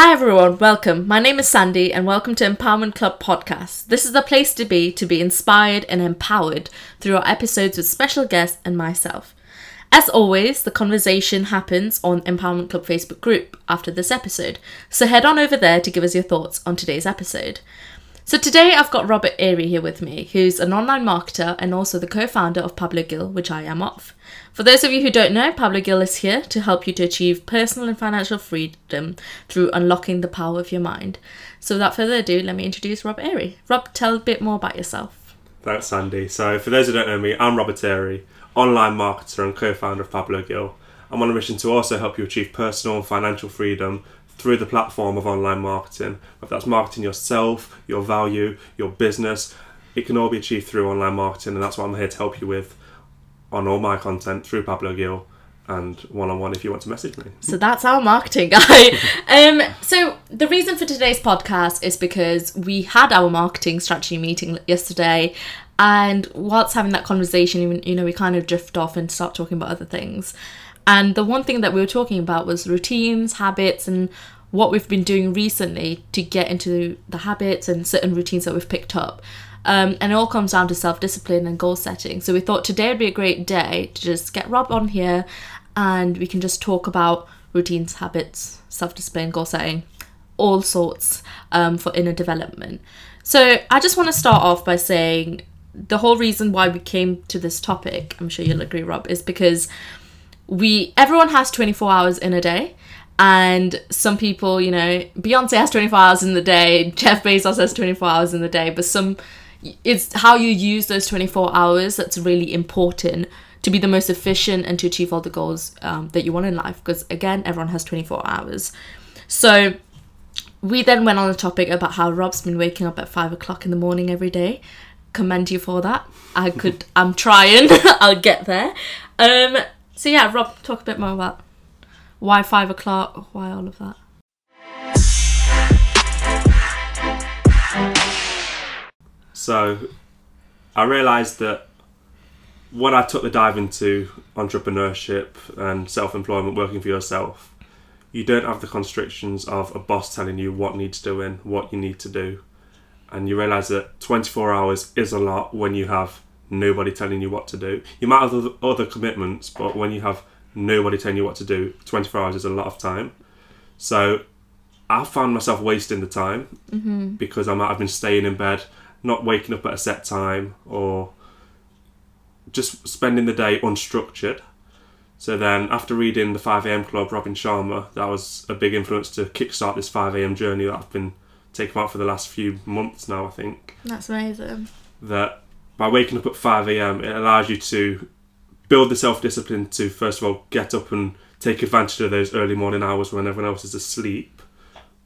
Hi everyone, welcome. My name is Sandy and welcome to Empowerment Club podcast. This is the place to be to be inspired and empowered through our episodes with special guests and myself. As always, the conversation happens on Empowerment Club Facebook group after this episode, so head on over there to give us your thoughts on today's episode. So today I've got Robert Airy here with me, who's an online marketer and also the co-founder of Pablo Gill, which I am of. For those of you who don't know, Pablo Gill is here to help you to achieve personal and financial freedom through unlocking the power of your mind. So without further ado, let me introduce Rob Airy. Rob, tell a bit more about yourself. Thanks, Sandy. So, for those who don't know me, I'm Robert Airy, online marketer and co founder of Pablo Gill. I'm on a mission to also help you achieve personal and financial freedom through the platform of online marketing. If that's marketing yourself, your value, your business, it can all be achieved through online marketing, and that's what I'm here to help you with on all my content through Pablo Gil and one on one if you want to message me. So that's our marketing guy. um, so the reason for today's podcast is because we had our marketing strategy meeting yesterday, and whilst having that conversation, you know, we kind of drift off and start talking about other things. And the one thing that we were talking about was routines, habits, and what we've been doing recently to get into the habits and certain routines that we've picked up. Um, and it all comes down to self discipline and goal setting. So we thought today would be a great day to just get Rob on here and we can just talk about routines, habits, self discipline, goal setting, all sorts um, for inner development. So I just want to start off by saying the whole reason why we came to this topic, I'm sure you'll agree, Rob, is because we everyone has 24 hours in a day. And some people you know beyonce has 24 hours in the day. Jeff bezos has 24 hours in the day. But some it's how you use those 24 hours that's really important to be the most efficient and to achieve all the goals um, that you want in life. Because again everyone has 24 hours. So we then went on the topic about how rob's been waking up at 5 o'clock in the morning every day. Commend you for that. I could i'm trying. I'll get there. Um so yeah, Rob, talk a bit more about why five o'clock, why all of that. So, I realised that when I took the dive into entrepreneurship and self employment, working for yourself, you don't have the constrictions of a boss telling you what needs doing, what you need to do. And you realise that 24 hours is a lot when you have nobody telling you what to do. You might have other commitments, but when you have nobody telling you what to do, 24 hours is a lot of time. So I found myself wasting the time mm-hmm. because I might have been staying in bed, not waking up at a set time, or just spending the day unstructured. So then, after reading the 5am Club, Robin Sharma, that was a big influence to kickstart this 5am journey that I've been taking out for the last few months now, I think. That's amazing. That by waking up at 5 a.m., it allows you to build the self discipline to, first of all, get up and take advantage of those early morning hours when everyone else is asleep,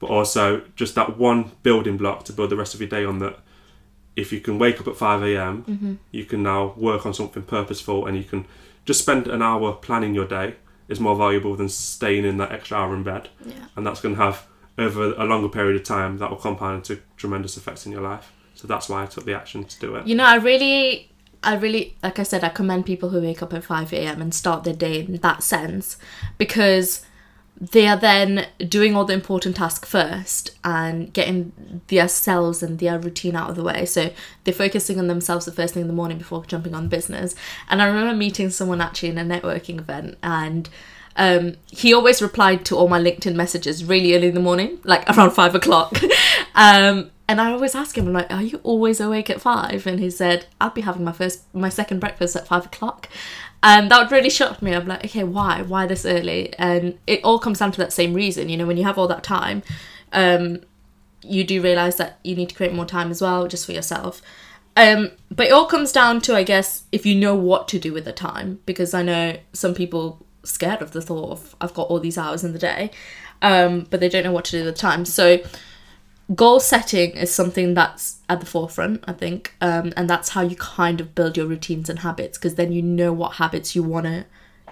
but also just that one building block to build the rest of your day on that. If you can wake up at 5 a.m., mm-hmm. you can now work on something purposeful and you can just spend an hour planning your day is more valuable than staying in that extra hour in bed. Yeah. And that's going to have, over a longer period of time, that will compound into tremendous effects in your life. So that's why I took the action to do it. You know, I really, I really, like I said, I commend people who wake up at 5 a.m. and start their day in that sense because they are then doing all the important tasks first and getting their selves and their routine out of the way. So they're focusing on themselves the first thing in the morning before jumping on business. And I remember meeting someone actually in a networking event and um, he always replied to all my LinkedIn messages really early in the morning, like around five o'clock. um, and I always ask him, I'm like, are you always awake at five? And he said, I'd be having my first, my second breakfast at five o'clock. And that really shocked me. I'm like, okay, why? Why this early? And it all comes down to that same reason. You know, when you have all that time, um, you do realize that you need to create more time as well, just for yourself. Um, but it all comes down to, I guess, if you know what to do with the time, because I know some people scared of the thought of I've got all these hours in the day, um, but they don't know what to do with the time. So goal setting is something that's at the forefront, I think, um, and that's how you kind of build your routines and habits because then you know what habits you want to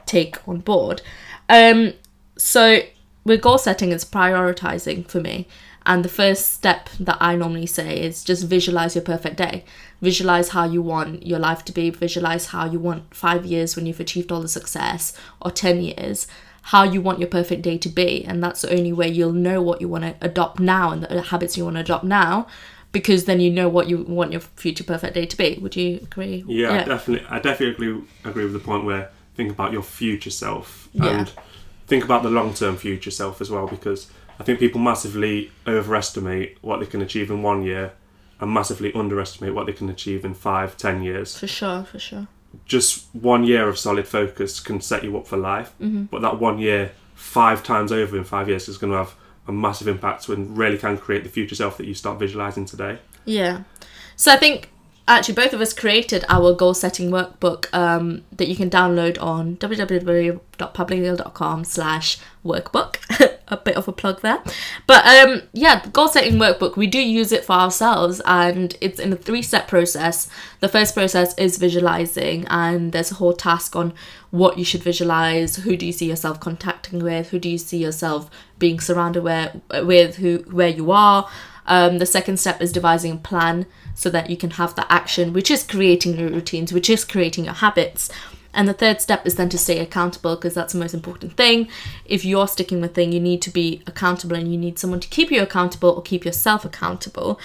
take on board. Um, so with goal setting, it's prioritizing for me. And the first step that I normally say is just visualize your perfect day. Visualize how you want your life to be. Visualize how you want five years when you've achieved all the success, or 10 years. How you want your perfect day to be and that's the only way you'll know what you want to adopt now and the habits you want to adopt now because then you know what you want your future perfect day to be would you agree Yeah, I definitely. I definitely agree, agree with the point where think about your future self Yeah. and think about the long term future self as well, because I think people massively overestimate what they can achieve in one year, and massively underestimate what they can achieve in five, ten years. for sure for sure Just one year of solid focus can set you up for life, Mm-hmm. but that one year, five times over in five years, is going to have a massive impact and really can create the future self that you start visualizing today. Yeah. So I think actually both of us created our goal setting workbook um, that you can download on www.publicgirl.com slash workbook. a bit of a plug there. But um, yeah, goal setting workbook, we do use it for ourselves and it's in a three step process. The first process is visualizing and there's a whole task on what you should visualize, who do you see yourself contacting with, who do you see yourself being surrounded where, with, who where you are. Um, the second step is devising a plan so that you can have the action, which is creating your routines, which is creating your habits. And the third step is then to stay accountable because that's the most important thing. If you're sticking with thing, you need to be accountable and you need someone to keep you accountable or keep yourself accountable.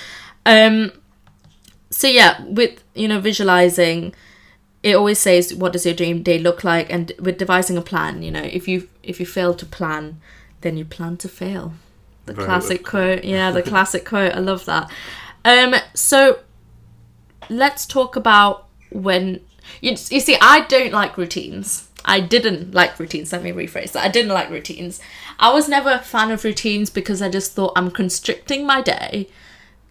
Um, so yeah, with you know visualizing, it always says what does your dream day look like, and with devising a plan, you know if you if you fail to plan, then you plan to fail. The Very classic well. quote, yeah, the classic quote. I love that. Um, so let's talk about when you, you see i don't like routines. I didn't like routines. Let me rephrase that. I didn't like routines. I was never a fan of routines because i just thought i'm constricting my day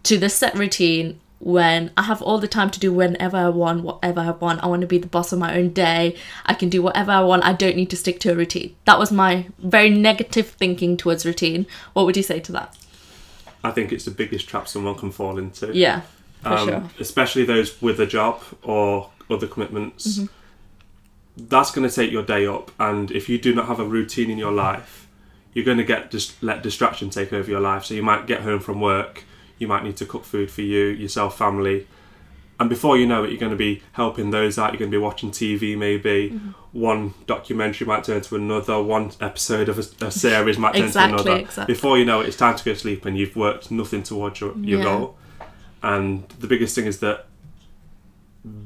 to this set routine when i have all the time to do whenever i want whatever i want. I want to be the boss of my own day. I can do whatever i want. I don't need to stick to a routine. That was my very negative thinking towards routine. What would you say to that? I think it's the biggest trap someone can fall into. yeah for um, sure. especially those with a job or other commitments. Mm-hmm. That's going to take your day up, and if you do not have a routine in your life, you're going to get just let distraction take over your life. So you might get home from work, you might need to cook food for you, yourself, family, and before you know it, you're going to be helping those out. You're going to be watching TV, maybe Mm-hmm. one documentary might turn to another, one episode of a, a series might turn Exactly, to another. exactly. Before you know it, it's time to go to sleep, and you've worked nothing towards your, your Yeah. goal. And the biggest thing is that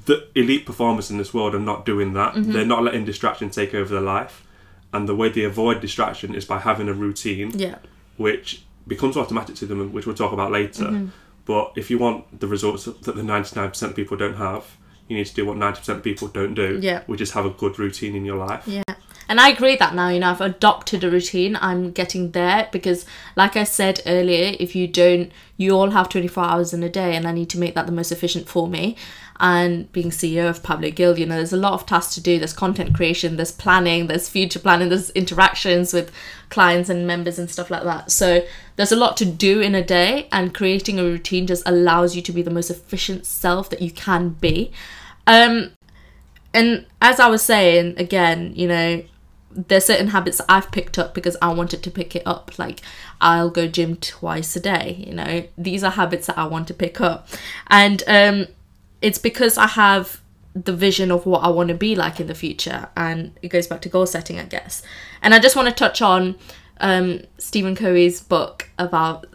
the elite performers in this world are not doing that. Mm-hmm. They're not letting distraction take over their life. And the way they avoid distraction is by having a routine, yeah which becomes automatic to them, which we'll talk about later. Mm-hmm. But if you want the results that the 99% of people don't have, you need to do what 90% of people don't do, Yeah. which is have a good routine in your life. Yeah. And I agree that now, you know, I've adopted a routine. I'm getting there because, like I said earlier, if you don't, you all have 24 hours in a day, and I need to make that the most efficient for me. And being CEO of Public Guild, you know, there's a lot of tasks to do. There's content creation, there's planning, there's future planning, there's interactions with clients and members and stuff like that. So there's a lot to do in a day, and creating a routine just allows you to be the most efficient self that you can be. Um, and as I was saying again, you know, there's certain habits I've picked up because I wanted to pick it up. Like I'll go gym twice a day. You know, these are habits that I want to pick up, and um, it's because I have the vision of what I want to be like in the future, and it goes back to goal setting, I guess. And I just want to touch on um, Stephen Covey's book about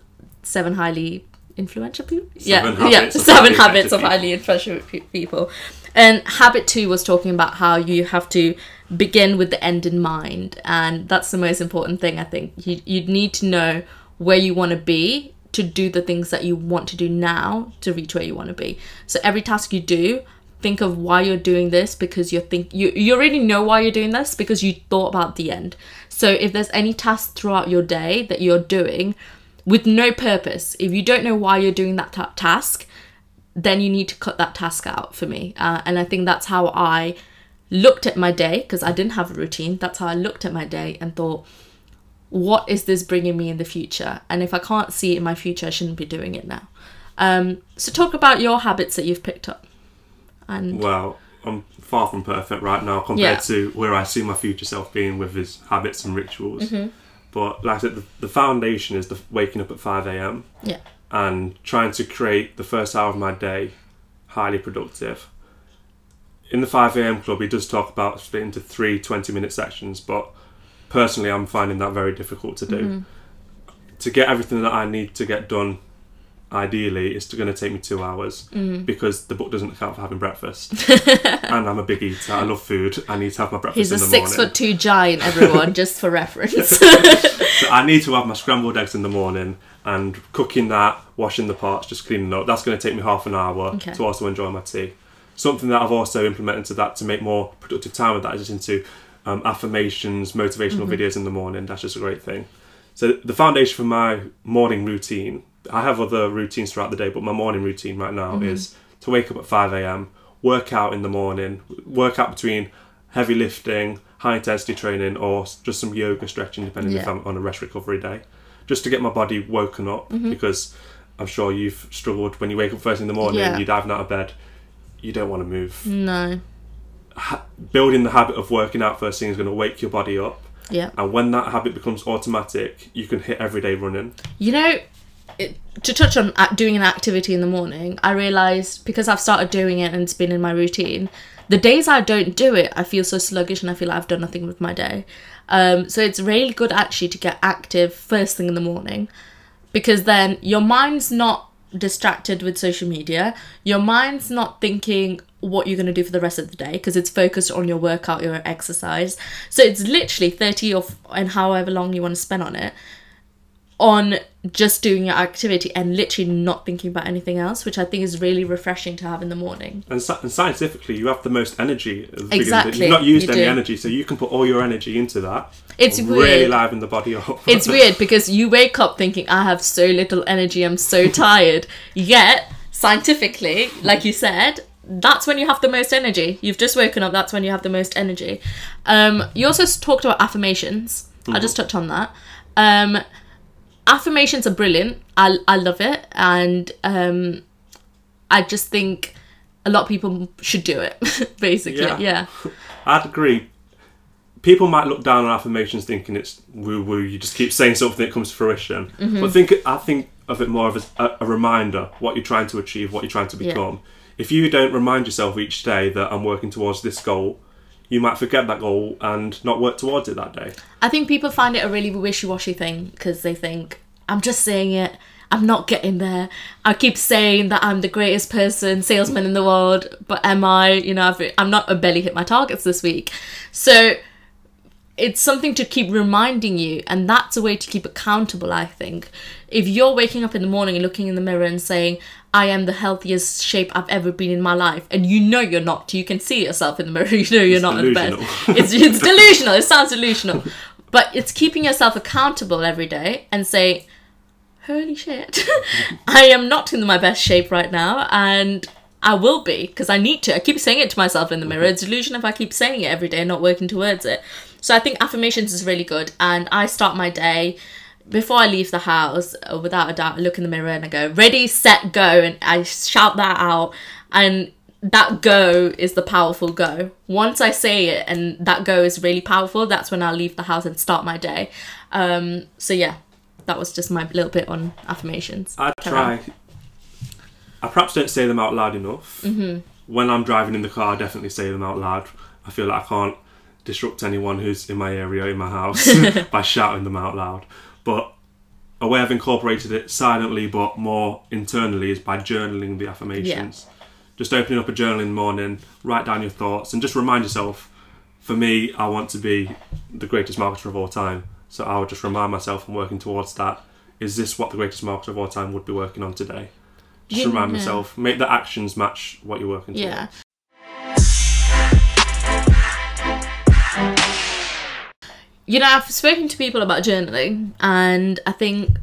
seven highly influential people. Seven yeah, yeah, seven habits of highly influential people. And habit two was talking about how you have to begin with the end in mind, and that's the most important thing. I think you you need to know where you want to be to do the things that you want to do now to reach where you want to be. So every task you do, think of why you're doing this because you think you you already know why you're doing this because you thought about the end. So if there's any task throughout your day that you're doing with no purpose, if you don't know why you're doing that ta- task, then you need to cut that task out for me. Uh, and I think that's how I looked at my day because I didn't have a routine. That's how I looked at my day and thought, what is this bringing me in the future? And if I can't see it in my future, I shouldn't be doing it now. Um, so talk about your habits that you've picked up. And Well, I'm far from perfect right now compared Yeah. to where I see my future self being with his habits and rituals. Mm-hmm. But like I said, the, the foundation is the waking up at 5 a.m. yeah, and trying to create the first hour of my day highly productive. In the 5 a.m. club, he does talk about split into three 20 minute sections, but personally, I'm finding that very difficult to do. Mm-hmm. To get everything that I need to get done, ideally, it's going to take me two hours Mm-hmm. because the book doesn't account for having breakfast. and I'm a big eater. I love food. I need to have my breakfast He's a six morning. foot two giant, everyone, just for reference. So I need to have my scrambled eggs in the morning and cooking that, washing the pots, just cleaning up. That's going to take me half an hour Okay. to also enjoy my tea. Something that I've also implemented to that to make more productive time with that is just into um, affirmations, motivational videos in the morning. That's just a great thing. So the foundation for my morning routine, I have other routines throughout the day, but my morning routine right now mm-hmm. is to wake up at 5 a.m., work out in the morning, work out between heavy lifting, high intensity training, or just some yoga stretching, depending if I'm on a rest recovery day, just to get my body woken up mm-hmm. because I'm sure you've struggled when you wake up first in the morning, Yeah. you're diving out of bed, you don't want to move. no. Ha- building the habit of working out first thing is going to wake your body up. Yeah. And when that habit becomes automatic, you can hit every day running. You know, it, to touch on doing an activity in the morning, I realised because I've started doing it and it's been in my routine, the days I don't do it, I feel so sluggish and I feel like I've done nothing with my day. Um, so it's really good actually to get active first thing in the morning because then your mind's not distracted with social media, your mind's not thinking what you're going to do for the rest of the day because it's focused on your workout, your exercise. So it's literally 30 or f- and however long you want to spend on it on just doing your activity and literally not thinking about anything else, which I think is really refreshing to have in the morning. And, and scientifically, you have the most energy. The beginning of the- Exactly, You've not used you any do. energy, so you can put all your energy into that. It's really weird. liven the body up. It's weird because you wake up thinking, I have so little energy, I'm so tired. Yet, scientifically, like you said, that's when you have the most energy. You've just woken up, that's when you have the most energy. Um, you also talked about affirmations. I'll just touch on that. Um, affirmations are brilliant. I, I love it. And um, I just think a lot of people should do it, basically. Yeah. yeah. I'd agree. People might look down on affirmations thinking it's woo woo. You just keep saying something that comes to fruition. Mm-hmm. But think, I think of it more of a, a reminder what you're trying to achieve, what you're trying to Yeah. become. If you don't remind yourself each day that I'm working towards this goal, you might forget that goal and not work towards it that day. I think people find it a really wishy-washy thing because they think I'm just saying it. I'm not getting there. I keep saying that I'm the greatest person, salesman in the world, but am I? You know, I've, I'm not. I barely hit my targets this week, so it's something to keep reminding you, and that's a way to keep accountable. I think if you're waking up in the morning and looking in the mirror and saying, "I am the healthiest shape I've ever been in my life," and you know you're not, you can see yourself in the mirror. You know you're not at the best. It's it's delusional. It sounds delusional, but it's keeping yourself accountable every day and say, "Holy shit, I am not in my best shape right now," and I will be because I need to. I keep saying it to myself in the mirror. It's delusion if I keep saying it every day and not working towards it. So I think affirmations is really good, and I start my day before I leave the house. uh, Without a doubt, I look in the mirror and I go, "Ready, set, go," and I shout that out, and that go is the powerful go. Once I say it and that go is really powerful, that's when I'll leave the house and start my day. Um, so yeah, that was just my little bit on affirmations. I try. I perhaps don't say them out loud enough. Mm-hmm. When I'm driving in the car, I definitely say them out loud. I feel like I can't disrupt anyone who's in my area, in my house, by shouting them out loud. But a way I've incorporated it silently but more internally is by journaling the affirmations. Just opening up a journal in the morning, write down your thoughts, and just remind yourself for me, I want to be the greatest marketer of all time. So I would just remind myself I'm working towards that. Is this what the greatest marketer of all time would be working on today? Just Yeah, remind yeah. myself, make the actions match what you're working Yeah. towards. You know, I've spoken to people about journaling, and I think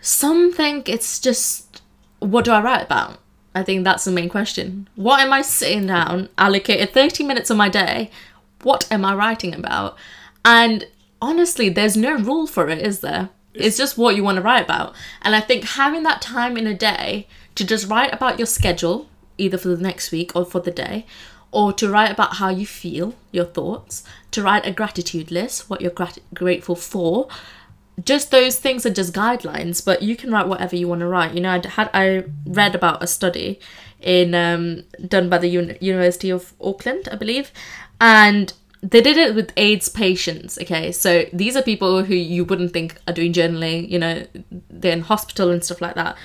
some think it's just what do I write about? I think that's the main question. What am I sitting down, allocated 30 minutes of my day? What am I writing about? And honestly, there's no rule for it, is there? It's just what you want to write about. And I think having that time in a day to just write about your schedule, either for the next week or for the day, or to write about how you feel, your thoughts, to write a gratitude list, what you're grat- grateful for. Just those things are just guidelines, but you can write whatever you want to write. You know, I had I read about a study in um, done by the Uni- University of Auckland, I believe, and they did it with AIDS patients. Okay, so these are people who you wouldn't think are doing journaling. You know, they're in hospital and stuff like that.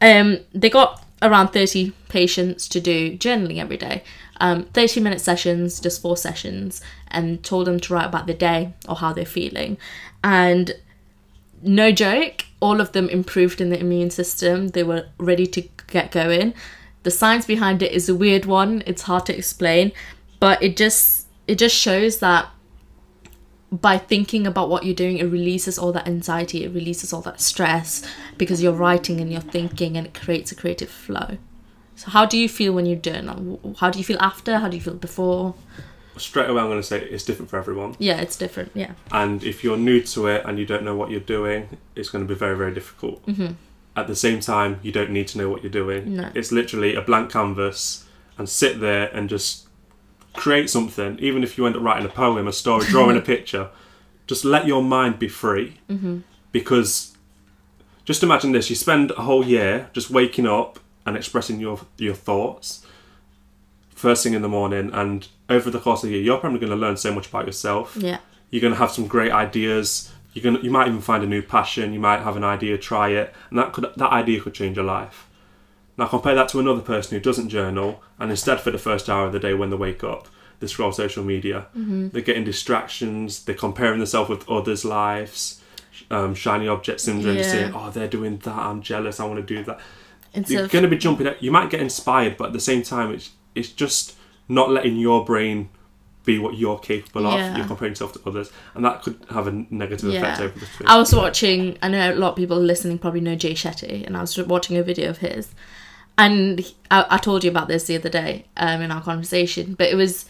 Um, they got around thirty patients to do journaling every day. Um, 30 minute sessions, just four sessions, and told them to write about the day or how they're feeling. And no joke, all of them improved in the immune system. They were ready to get going. The science behind it is a weird one. It's hard to explain, but it just it just shows that by thinking about what you're doing, it releases all that anxiety, it releases all that stress because you're writing and you're thinking and it creates a creative flow. So how do you feel when you're doing? How do you feel after? How do you feel before? Straight away, I'm going to say it's different for everyone. Yeah, it's different. Yeah. And if you're new to it and you don't know what you're doing, it's going to be very, very difficult. Mm-hmm. At the same time, you don't need to know what you're doing. No. It's literally a blank canvas and sit there and just create something. Even if you end up writing a poem, a story, drawing a picture, just let your mind be free. Mm-hmm. Because just imagine this: you spend a whole year just waking up and expressing your your thoughts first thing in the morning, and over the course of the year, you're probably going to learn so much about yourself. Yeah. You're going to have some great ideas. You're going to, you might even find a new passion. You might have an idea, try it, and that could that idea could change your life. Now compare that to another person who doesn't journal, and instead for the first hour of the day when they wake up, they scroll social media. Mm-hmm. They're getting distractions. They're comparing themselves with others' lives. Um, shiny object syndrome. Yeah. Saying, "Oh, they're doing that. I'm jealous. I want to do that." Instead You're of, going to be jumping. At, you might get inspired, but at the same time, it's it's just not letting your brain be what you're capable of. You're comparing yourself to others, and that could have a negative effect over the two. I was watching. I know a lot of people listening probably know Jay Shetty, and I was watching a video of his, and I, I told you about this the other day um, in our conversation. But it was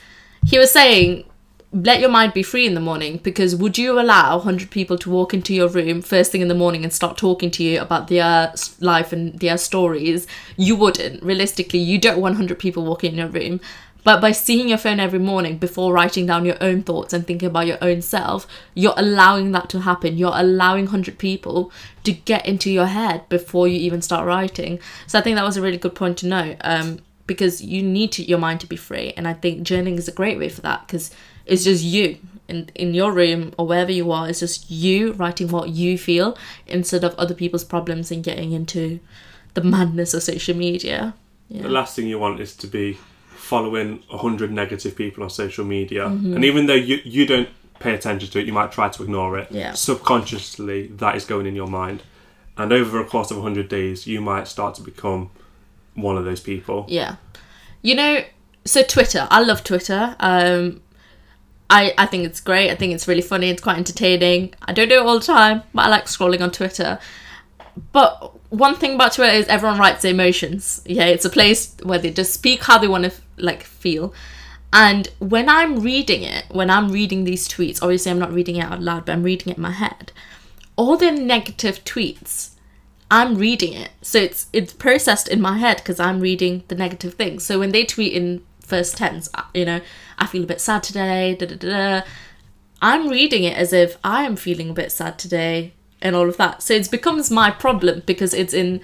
he was saying, let your mind be free in the morning because would you allow hundred people to walk into your room first thing in the morning and start talking to you about their life and their stories? You wouldn't. Realistically, you don't want hundred people walking in your room. But by seeing your phone every morning before writing down your own thoughts and thinking about your own self, you're allowing that to happen. You're allowing 100 people to get into your head before you even start writing. So I think that was a really good point to know um, because you need to, your mind to be free. And I think journaling is a great way for that because it's just you in, in your room or wherever you are. It's just you writing what you feel instead of other people's problems and getting into the madness of social media. Yeah. The last thing you want is to be following a hundred negative people on social media, Mm-hmm. and even though you you don't pay attention to it, you might try to ignore it. Yeah. Subconsciously, that is going in your mind, and over a course of hundred days, you might start to become one of those people. Yeah. You know, so Twitter, I love Twitter. Um I I think it's great. I think it's really funny. It's quite entertaining. I don't do it all the time, but I like scrolling on Twitter. But one thing about Twitter is everyone writes their emotions. Yeah, it's a place where they just speak how they want to like feel. And when I'm reading it, when I'm reading these tweets, obviously I'm not reading it out loud, but I'm reading it in my head. All the negative tweets I'm reading it, so it's it's processed in my head because I'm reading the negative things. So when they tweet in first tense, uh, you know, I feel a bit sad today. Da da da. I'm reading it as if I am feeling a bit sad today, and all of that. So it becomes my problem because it's in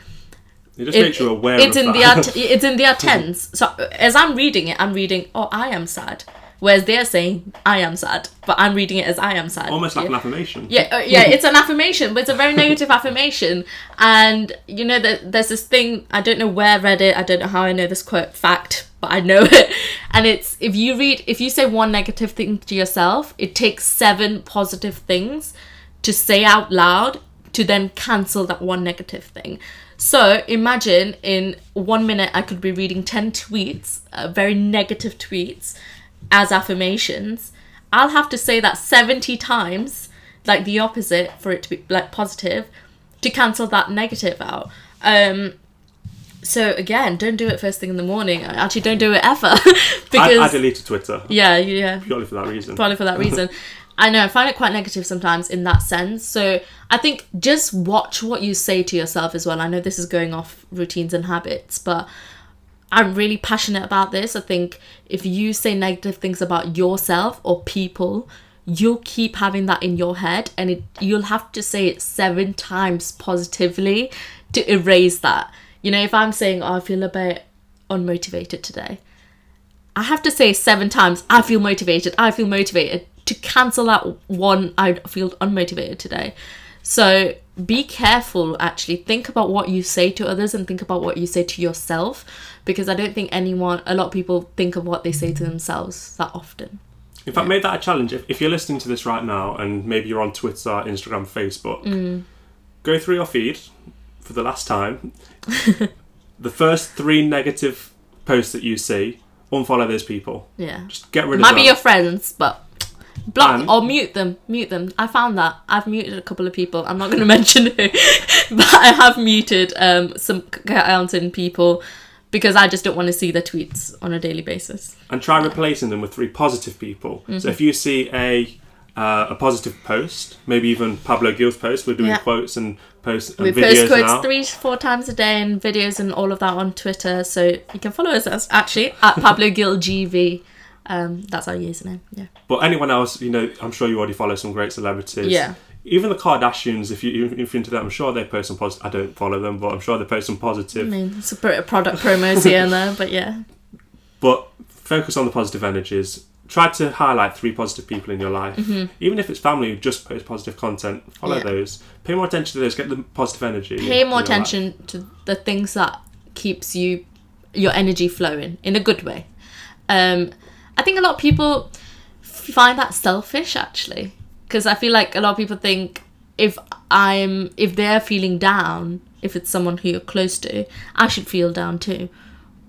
It just it- makes you aware. it's of in that. the it's in their tense. So as I'm reading it, I'm reading, oh, I am sad. Whereas they're saying, I am sad, but I'm reading it as I am sad. almost like Yeah. an affirmation. Yeah, uh, yeah, it's an affirmation, but it's a very negative affirmation. And you know that there's this thing I don't know where I read it. I don't know how I know this quote fact, but I know it. And it's if you read, if you say one negative thing to yourself, it takes seven positive things to say out loud to then cancel that one negative thing. So imagine in one minute I could be reading 10 tweets, uh, very negative tweets, as affirmations. I'll have to say that 70 times, like the opposite, for it to be like positive, to cancel that negative out. Um, so again, don't do it first thing in the morning. Actually, don't do it ever because I, I deleted Twitter yeah, yeah, purely for that reason. probably for that reason. I know I find it quite negative sometimes in that sense. So I think just watch what you say to yourself as well. I know this is going off routines and habits, but I'm really passionate about this. I think if you say negative things about yourself or people, you'll keep having that in your head and it you'll have to say it seven times positively to erase that. You know, if I'm saying, oh, I feel a bit unmotivated today, I have to say seven times, I feel motivated, I feel motivated, to cancel that one, I feel unmotivated today. So be careful, actually. Think about what you say to others and think about what you say to yourself because I don't think anyone, a lot of people think of what they say to themselves that often. In fact, make that a challenge. If, if you're listening to this right now and maybe you're on Twitter, Instagram, Facebook, Mm. go through your feed for the last time. the first three negative posts that you see, unfollow those people. Yeah. Just get rid Might of them. Might be your friends, but block And- or mute them. Mute them. I found that. I've muted a couple of people. I'm not going to mention who, but I have muted um, some counting people because I just don't want to see their tweets on a daily basis. and try replacing them with three positive people. Mm-hmm. So if you see a uh, a positive post, maybe even Pablo Gil's post, we're doing Yeah. quotes and posts and We videos post quotes now. three, four times a day and videos and all of that on Twitter. So you can follow us as- actually at Pablo Gil GV. Um, that's our username. Yeah. But anyone else, you know, I'm sure you already follow some great celebrities. Yeah. Even the Kardashians, if you if you're into that, I'm sure they post some positive. I don't follow them, but I'm sure they post some positive. I mean, it's a bit of product promos here and there, but yeah. But focus on the positive energies. Try to highlight three positive people in your life. Even if it's family who just post positive content, follow Mm-hmm. Yeah. those. Pay more attention to those. Get the positive energy. pay more your life. attention to the things that keeps you your energy flowing in a good way um i think a lot of people find that selfish actually because i feel like a lot of people think if i'm if they're feeling down if it's someone who you're close to i should feel down too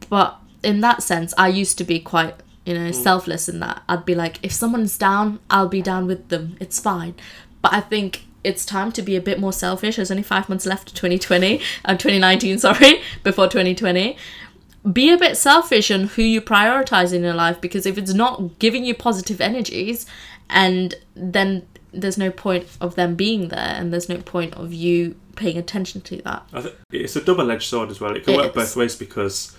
but in that sense i used to be quite you know selfless in that i'd be like if someone's down i'll be down with them. It's fine. But i think it's time to be a bit more selfish. There's only five months left to 2020 uh, 2019 sorry before 2020 be a bit selfish on who you prioritize in your life because if it's not giving you positive energies and then there's no point of them being there and there's no point of you paying attention to that. I th- it's a double-edged sword as well. It can It work is. both ways because,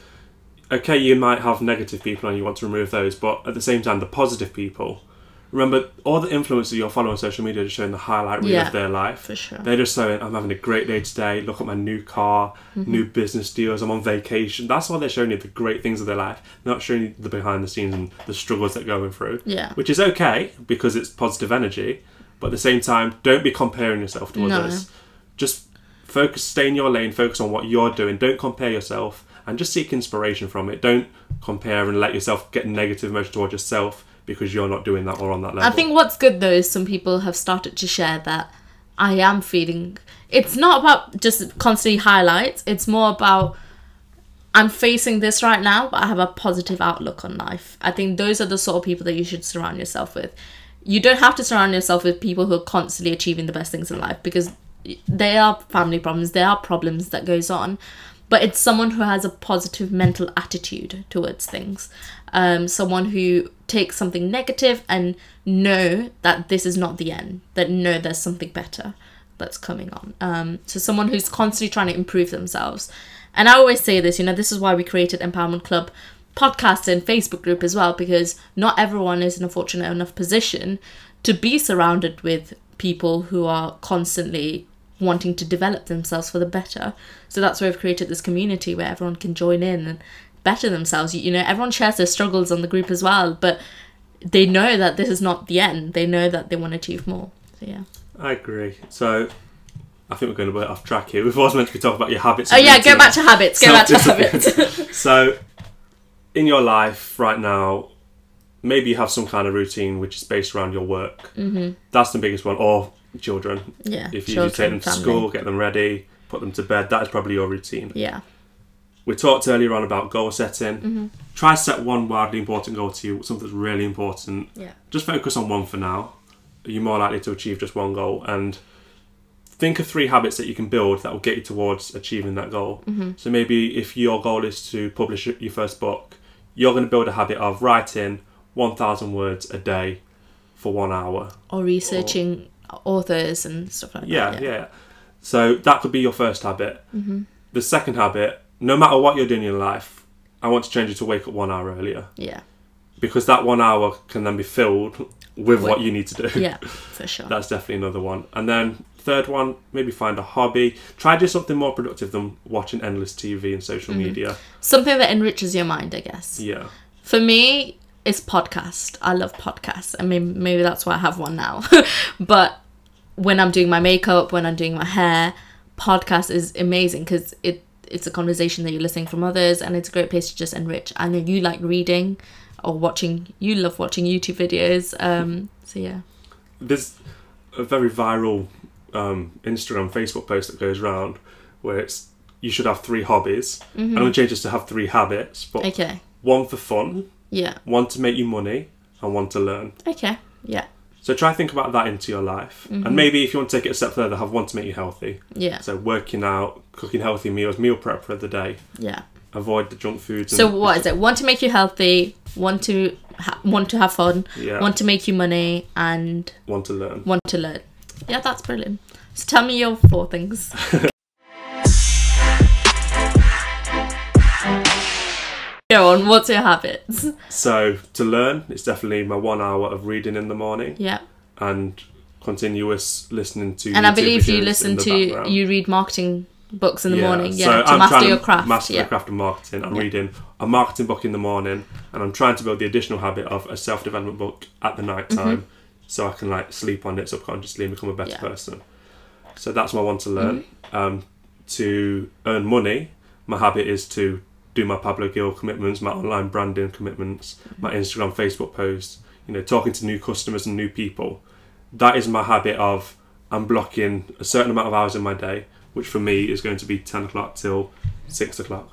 okay, you might have negative people and you want to remove those, but at the same time, the positive people. Remember, all the influencers you're following on social media are showing the highlight reel Yeah, of their life. for sure. They're just saying, "I'm having a great day today. Look at my new car, Mm-hmm. new business deals. I'm on vacation." That's why they're showing you the great things of their life, not showing you the behind the scenes and the struggles they're going through. Yeah. which is okay because it's positive energy. But at the same time, don't be comparing yourself to No. others. Just focus, stay in your lane, focus on what you're doing. Don't compare yourself and just seek inspiration from it. Don't compare and let yourself get negative emotion towards yourself because you're not doing that or on that level. I think what's good though is some people have started to share that I am feeling. It's not about just constantly highlights. It's more about I'm facing this right now, but I have a positive outlook on life. I think those are the sort of people that you should surround yourself with. You don't have to surround yourself with people who are constantly achieving the best things in life because there are family problems, there are problems that goes on, but it's someone who has a positive mental attitude towards things. Um, someone who takes something negative and know that this is not the end, that know there's something better that's coming on. Um, so someone who's constantly trying to improve themselves. And I always say this, you know, this is why we created Empowerment Club podcast and Facebook group as well, because not everyone is in a fortunate enough position to be surrounded with people who are constantly wanting to develop themselves for the better. So that's where we've created this community where everyone can join in and better themselves. You, you know, everyone shares their struggles on the group as well, but they know that this is not the end. They know that they want to achieve more. So yeah. I agree. So I think we're going a bit off track here. We've always meant to be talking about your habits. Oh yeah, go back to habits. Go back to habits. So, in your life right now, maybe you have some kind of routine which is based around your work. Mm-hmm. That's the biggest one, or children. yeah. If you, children, take them to family. school, get them ready, put them to bed, that is probably your routine. Yeah. We talked earlier on about goal setting. Mm-hmm. Try set one wildly important goal to you, something that's really important. Yeah. Just focus on one for now. You're more likely to achieve just one goal. And think of three habits that you can build that will get you towards achieving that goal. Mm-hmm. So maybe if your goal is to publish your first book, you're going to build a habit of writing 1,000 words a day for one hour. Or researching authors and stuff like Yeah, that. yeah. Yeah. So that could be your first habit. Mm-hmm. The second habit, no matter what you're doing in life, I want to change you to wake up one hour earlier Yeah. because that one hour can then be filled with what you need to do. Yeah. For sure. That's definitely another one. And then third one, maybe find a hobby. Try to do something more productive than watching endless TV and social Mm-hmm. media. Something that enriches your mind, I guess. Yeah. For me, it's podcast. I love podcasts. I mean, maybe that's why I have one now. but when I'm doing my makeup, when I'm doing my hair, podcast is amazing because it it's a conversation that you're listening from others, and it's a great place to just enrich. I know you like reading or watching. You love watching YouTube videos. Um, so yeah. There's a very viral um, Instagram, Facebook post that goes around where it's you should have three hobbies. I'm going to change this to have three habits, but Okay. one for fun, Yeah. one to make you money, and one to learn. Okay. Yeah. So try think about that into your life, Mm-hmm. and maybe if you want to take it a step further, have one to make you healthy. Yeah. So working out, cooking healthy meals, meal prep for the day, Yeah. avoid the junk foods. So what is it? Want to make you healthy, want to ha- want to have fun, Yeah, want to make you money, and want to learn. want to learn. Yeah, that's brilliant. So tell me your four things. Go on. What's your habits? So to learn, it's definitely my one hour of reading in the morning Yeah, and continuous listening to. and I believe you listen to background. you read marketing books in the Yeah, morning. Yeah, so to I'm master trying your to craft. Master yeah. the craft of marketing. I'm Yeah. reading a marketing book in the morning, and I'm trying to build the additional habit of a self development book at the night time, so I can like sleep on it subconsciously and become a better Mm-hmm. Person. So that's my one to learn. Mm-hmm. Um, to earn money, my habit is to do my Pablo Gil commitments, my online branding commitments, Mm-hmm. my Instagram, Facebook posts. You know, talking to new customers and new people. That is my habit of I'm blocking a certain amount of hours in my day, which for me is going to be ten o'clock till six o'clock.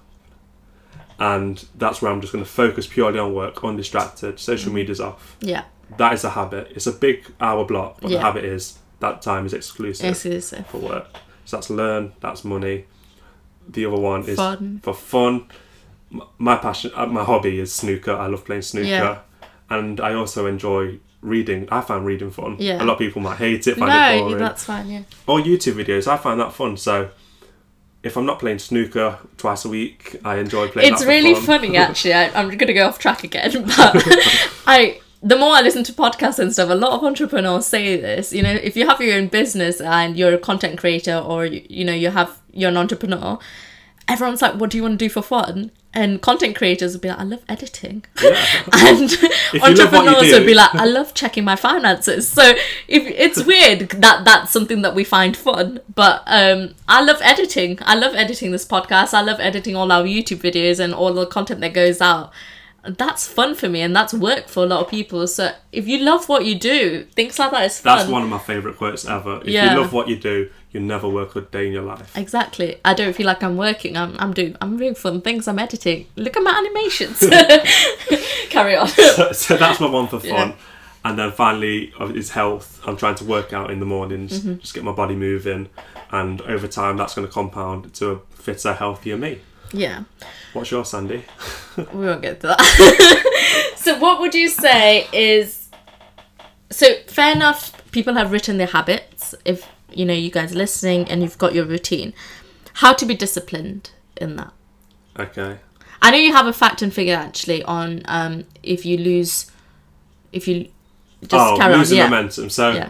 And that's where I'm just going to focus purely on work, undistracted, social Mm-hmm. media's off. Yeah, That is a habit. It's a big hour block, but Yeah. the habit is that time is exclusive exclusive. for work. So that's learn, that's money. The other one is Fun. for fun. My passion, uh, my hobby is snooker. I love playing snooker, Yeah. and I also enjoy reading. I find reading fun. Yeah. A lot of people might hate it, find it No, boring. that's fine. Yeah. Or YouTube videos. I find that fun. So if I'm not playing snooker twice a week, I enjoy playing. it's really fun. funny actually I, i'm gonna go off track again but i the more i listen to podcasts and stuff a lot of entrepreneurs say this you know if you have your own business and you're a content creator or you, you know you have you're an entrepreneur everyone's like what do you want to do for fun? And content creators will be like i love editing. And what you entrepreneurs would be like i love checking my finances. So if it's weird that that's something that we find fun but um i love editing. I love editing this podcast. I love editing all our youtube videos and all the content that goes out that's fun for me and that's work for a lot of people so if you love what you do things like that is fun That's one of my favourite quotes ever. If Yeah. you love what you do, you never work a day in your life. Exactly. I don't feel like I'm working. I'm, I'm doing I'm doing fun things. I'm editing. Look at my animations. Carry on. so, so that's my one for fun. Yeah. And then finally uh, is health. I'm trying to work out in the mornings, Mm-hmm. just get my body moving, and over time that's going to compound to a fitter, healthier me. Yeah. What's your Sandy? We won't get to that. so what would you say is so fair enough people have written their habits if you know you guys are listening and you've got your routine. How to be disciplined in that. Okay. I know you have a fact and figure actually on um if you lose if you just oh, carry on. losing Yeah. momentum. So Yeah.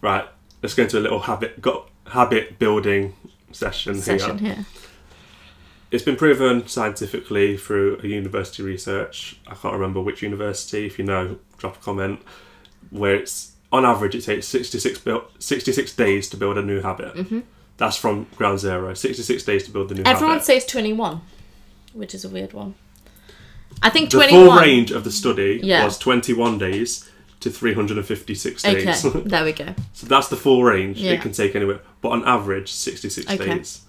right, let's go into a little habit got habit building session, Session here. here. It's been proven scientifically through a university research. I can't remember which university. If you know, drop a comment. Where it's on average, it takes 66, build, 66 days to build a new habit. Mm-hmm. That's from ground zero. 66 days to build the new Everyone habit. says 21, which is a weird one. I think the 21. full range of the study Yeah. was 21 days to 356 days. Okay, there we go. so that's the full range. Yeah. It can take anywhere, but on average, 66 Okay. days.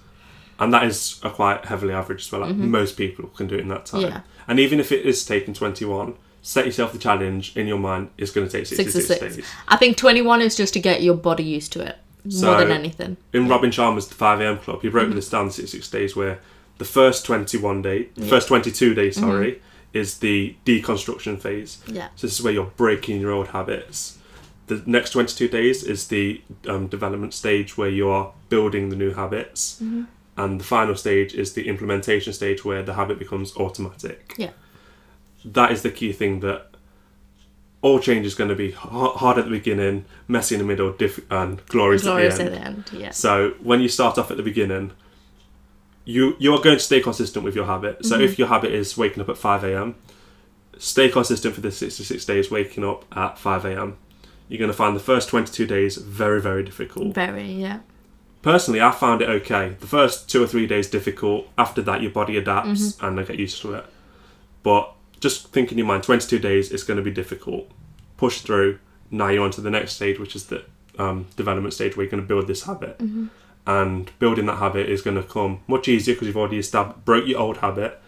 And that is a quite heavily average as well. Like Most people can do it in that time. Mm-hmm. Yeah. And even if it is taking 21, set yourself the challenge in your mind. It's going to take 66, 66. days. I think 21 is just to get your body used to it more So- than anything. In Robin Sharma's 5am Club, he Mm-hmm. broke this down to 66 days where the first 21 day, the first 22 days, Mm-hmm. sorry, is the deconstruction phase. Yeah. So this is where you're breaking your old habits. The next 22 days is the um, development stage where you are building the new habits. Mm-hmm. And the final stage is the implementation stage where the habit becomes automatic. Yeah. That is the key thing that all change is going to be hard at the beginning, messy in the middle, diff- and glorious, Glorious at at the the end. end. Yeah. So when you start off at the beginning, you you are going to stay consistent with your habit. So Mm-hmm. if your habit is waking up at five a.m., stay consistent for the 66 days, waking up at 5 a.m. You're going to find the first 22 days very, very difficult. Very, yeah. Personally, I found it okay. The first two or three days difficult. After that, your body adapts and I get used to it. But just think in your mind, 22 days is going to be difficult. Push through. Now you're on to the next stage, which is the um, development stage where you're going to build this habit. And building that habit is going to come much easier because you've already established, broke your old habit,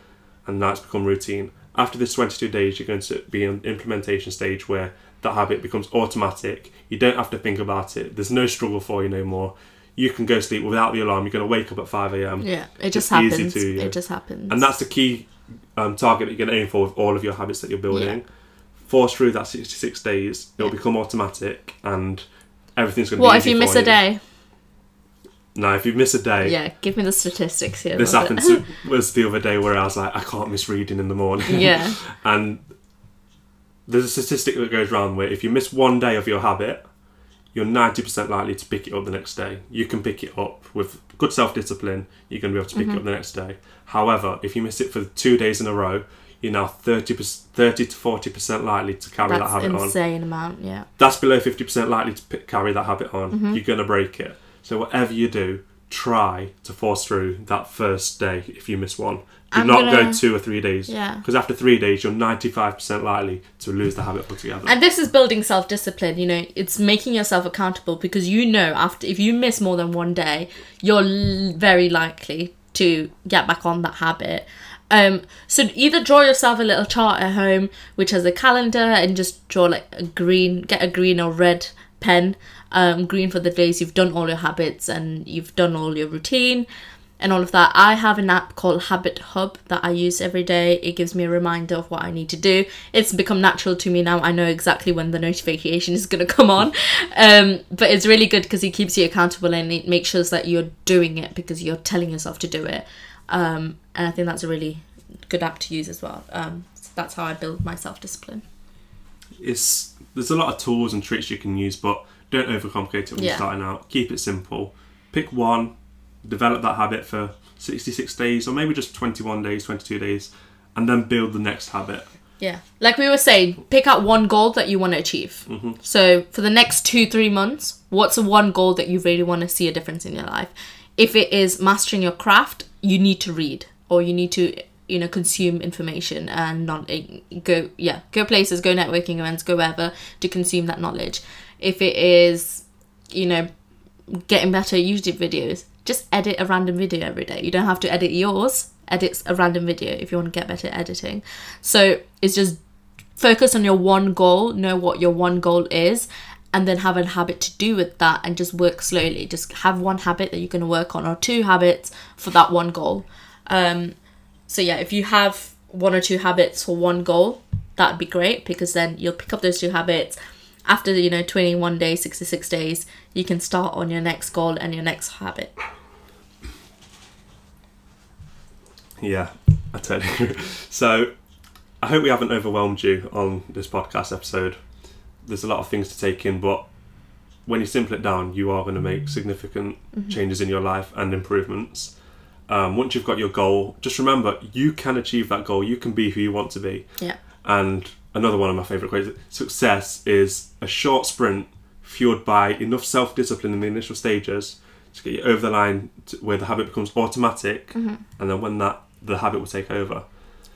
and now it's become routine. After this 22 days, you're going to be in implementation stage where that habit becomes automatic. You don't have to think about it. There's no struggle for you no more. You can go sleep without the alarm. You're going to wake up at 5 a.m. Yeah, it just It's happens. to, yeah. It just happens. And that's the key um, target that you're going to aim for with all of your habits that you're building. Force through that 66 days, it'll Yeah. become automatic and everything's going to be What if you miss for a day? Now, if you miss a day, Yeah, give me the statistics here. this happened to, was the other day where I was like, I can't miss reading in the morning. yeah, And there's a statistic that goes around where if you miss one day of your habit, you're 90% likely to pick it up the next day. You can pick it up with good self discipline, you're going to be able to pick Mm-hmm. it up the next day. However, if you miss it for two days in a row, you're now 30, 30 to 40% likely to carry that habit on. insane amount. Yeah, That's below 50% likely to pick, carry that habit on. Mm-hmm. You're going to break it. So, whatever you do, try to force through that first day if you miss one. Do I'm not gonna- go two or three days. yeah. Because after three days, you're 95% likely to lose the habit altogether. And this is building self discipline. You know, it's making yourself accountable because you know after if you miss more than one day, you're l- very likely to get back on that habit. Um, so either draw yourself a little chart at home which has a calendar and just draw like a green, get a green or red pen. Um, green for the days you've done all your habits and you've done all your routine and all of that. I have an app called Habit Hub that I use every day. It gives me a reminder of what I need to do. It's become natural to me now. I know exactly when the notification is going to come on. Um, but it's really good because it keeps you accountable and it makes sure that you're doing it because you're telling yourself to do it. Um, and I think that's a really good app to use as well. Um, so that's how I build my self discipline. It's There's a lot of tools and tricks you can use, but don't overcomplicate it when Yeah. you're starting out. Keep it simple. Pick one, develop that habit for 66 days, or maybe just 21 days, 22 days, and then build the next habit. Yeah. Like we were saying, pick out one goal that you want to achieve. So for the next two, three months, what's the one goal that you really want to see a difference in your life? If it is mastering your craft, you need to read or you need to, you know, consume information and not eh, go, yeah, go places, go networking events, go wherever to consume that knowledge. If it is, you know, getting better YouTube videos, just edit a random video every day. You don't have to edit yours. Edit a random video if you want to get better at editing. So it's just focus on your one goal, know what your one goal is, and then have a habit to do with that and just work slowly. Just have one habit that you're going to work on or two habits for that one goal. Um, so yeah, if you have one or two habits for one goal, that'd be great because then you'll pick up those two habits. After you know 21 days, 66 days, you can start on your next goal and your next habit. Yeah, I totally agree. So, I hope we haven't overwhelmed you on this podcast episode. There's a lot of things to take in, but when you simple it down, you are going to make significant changes in your life and improvements. Um, once you've got your goal, just remember you can achieve that goal. You can be who you want to be. Yeah. And another one of my favourite quotes success is a short sprint fueled by enough self discipline in the initial stages to get you over the line to where the habit becomes automatic, and then when that the habit will take over.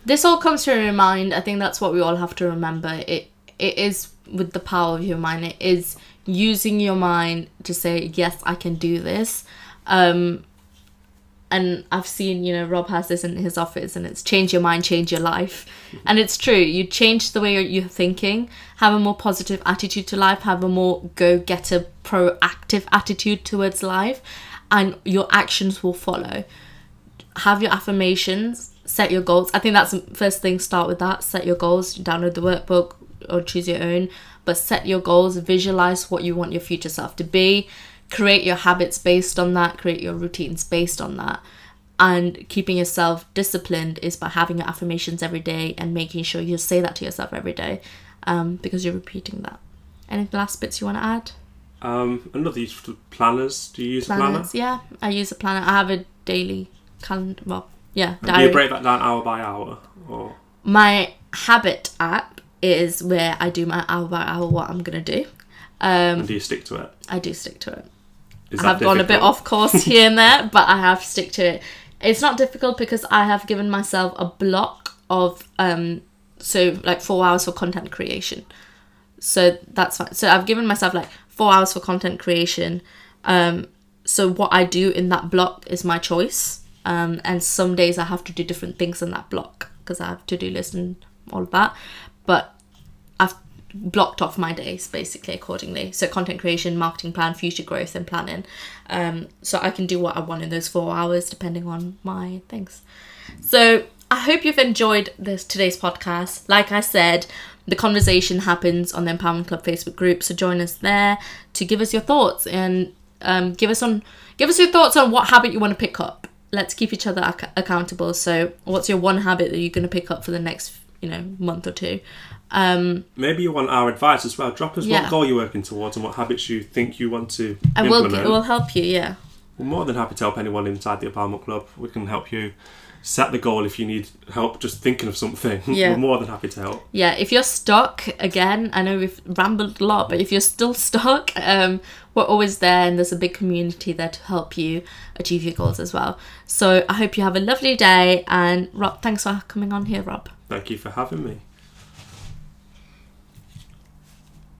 this all comes from your mind. I think that's what we all have to remember. It it is with the power of your mind. It is using your mind to say yes, I can do this. Um, and I've seen you know Rob has this in his office, and it's change your mind, change your life, and it's true. You change the way you're, thinking, have a more positive attitude to life, have a more go getter, proactive attitude towards life, and your actions will follow have your affirmations, set your goals. I think that's the first thing. Start with that. Set your goals. Download the workbook or choose your own. But set your goals. Visualize what you want your future self to be. Create your habits based on that. Create your routines based on that. And keeping yourself disciplined is by having your affirmations every day and making sure you say that to yourself every day, um, because you're repeating that. Any last bits you want to add? Um, another use for planners. Do you use a planner? Planners? Yeah, I use a planner. I have a daily calendar. Well, yeah, And do you break that down hour by hour, or my habit app is where I do my hour by hour what I'm gonna do. and do you stick to it? I do stick to it. I have gone a bit off course here and there, but I have stick to it. It's not difficult because I have given myself a block of um so like four hours for content creation. So that's fine. So I've given myself like four hours for content creation. Um so what I do in that block is my choice. Um and some days I have to do different things in that block because I have to do list and all of that. But blocked off my days basically accordingly. So content creation, marketing plan, future growth, and planning. Um, so I can do what I want in those four hours depending on my things. So I hope you've enjoyed this today's podcast. Like I said, the conversation happens on the Empowerment Club Facebook group. So join us there to give us your thoughts and um, give us on give us your thoughts on what habit you want to pick up. Let's keep each other ac- accountable. So what's your one habit that you're going to pick up for the next you know month or two? Um, Maybe you want our advice as well. Drop us Yeah. what goal you're working towards and what habits you think you want to I will implement. it will help you. Yeah. We're more than happy to help anyone inside the Empowerment Club. We can help you set the goal if you need help just thinking of something. Yeah. We're more than happy to help. yeah if you're stuck again i know we've rambled a lot but if you're still stuck um we're always there and there's a big community there to help you achieve your goals as well so i hope you have a lovely day and rob thanks for coming on here rob Thank you for having me.